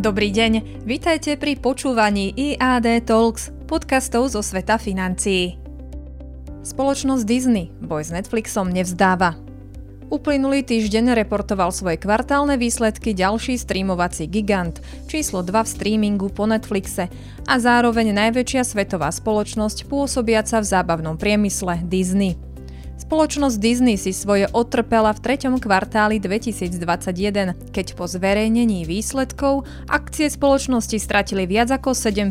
Dobrý deň, vitajte pri počúvaní IAD Talks, podcastov zo sveta financií. Spoločnosť Disney boj s Netflixom nevzdáva. Uplynulý týždeň reportoval svoje kvartálne výsledky ďalší streamovací gigant, číslo 2 v streamingu po Netflixe a zároveň najväčšia svetová spoločnosť pôsobiaca v zábavnom priemysle Disney. Spoločnosť Disney si svoje odtrpela v treťom kvartáli 2021, keď po zverejnení výsledkov akcie spoločnosti stratili viac ako 7%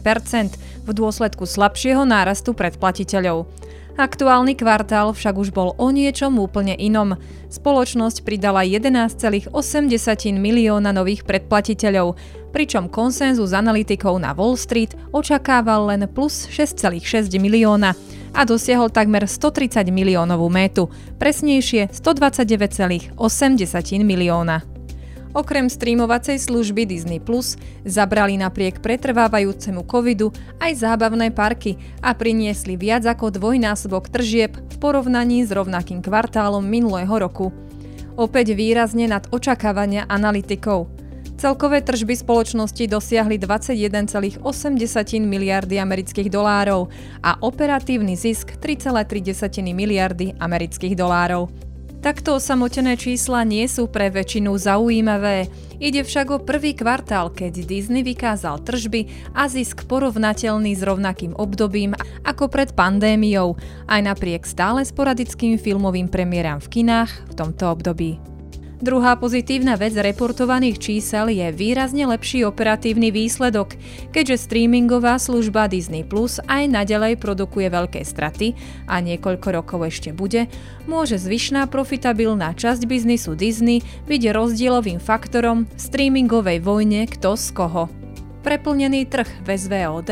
v dôsledku slabšieho nárastu predplatiteľov. Aktuálny kvartál však už bol o niečom úplne inom. Spoločnosť pridala 11,8 milióna nových predplatiteľov, pričom konsenzus analytikov na Wall Street očakával len plus 6,6 milióna a dosiahol takmer 130 miliónovú métu, presnejšie 129,8 milióna. Okrem streamovacej služby Disney Plus zabrali napriek pretrvávajúcemu covidu aj zábavné parky a priniesli viac ako dvojnásobok tržieb v porovnaní s rovnakým kvartálom minulého roku. Opäť výrazne nad očakávania analytikov – Celkové tržby spoločnosti dosiahli 21,8 miliardy amerických dolárov a operatívny zisk 3,3 miliardy amerických dolárov. Takto osamotené čísla nie sú pre väčšinu zaujímavé. Ide však o prvý kvartál, keď Disney vykázal tržby a zisk porovnateľný s rovnakým obdobím ako pred pandémiou, aj napriek stále sporadickým filmovým premiéram v kinách v tomto období. Druhá pozitívna vec reportovaných čísel je výrazne lepší operatívny výsledok, keďže streamingová služba Disney Plus aj naďalej produkuje veľké straty a niekoľko rokov ešte bude, môže zvyšná profitabilná časť biznisu Disney byť rozdielovým faktorom v streamingovej vojne kto z koho. Preplnený trh v SVOD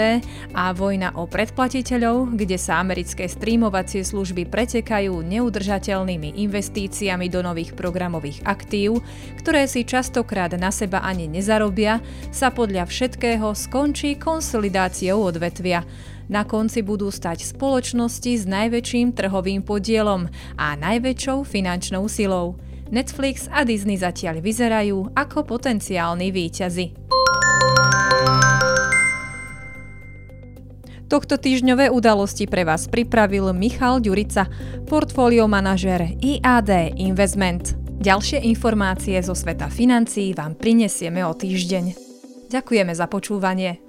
a vojna o predplatiteľov, kde sa americké streamovacie služby pretekajú neudržateľnými investíciami do nových programových aktív, ktoré si častokrát na seba ani nezarobia, sa podľa všetkého skončí konsolidáciou odvetvia. Na konci budú stať spoločnosti s najväčším trhovým podielom a najväčšou finančnou silou. Netflix a Disney zatiaľ vyzerajú ako potenciálni výťazi. Tohto týždňové udalosti pre vás pripravil Michal Ďurica, portfólio manažer IAD Investment. Ďalšie informácie zo sveta financií vám prinesieme o týždeň. Ďakujeme za počúvanie.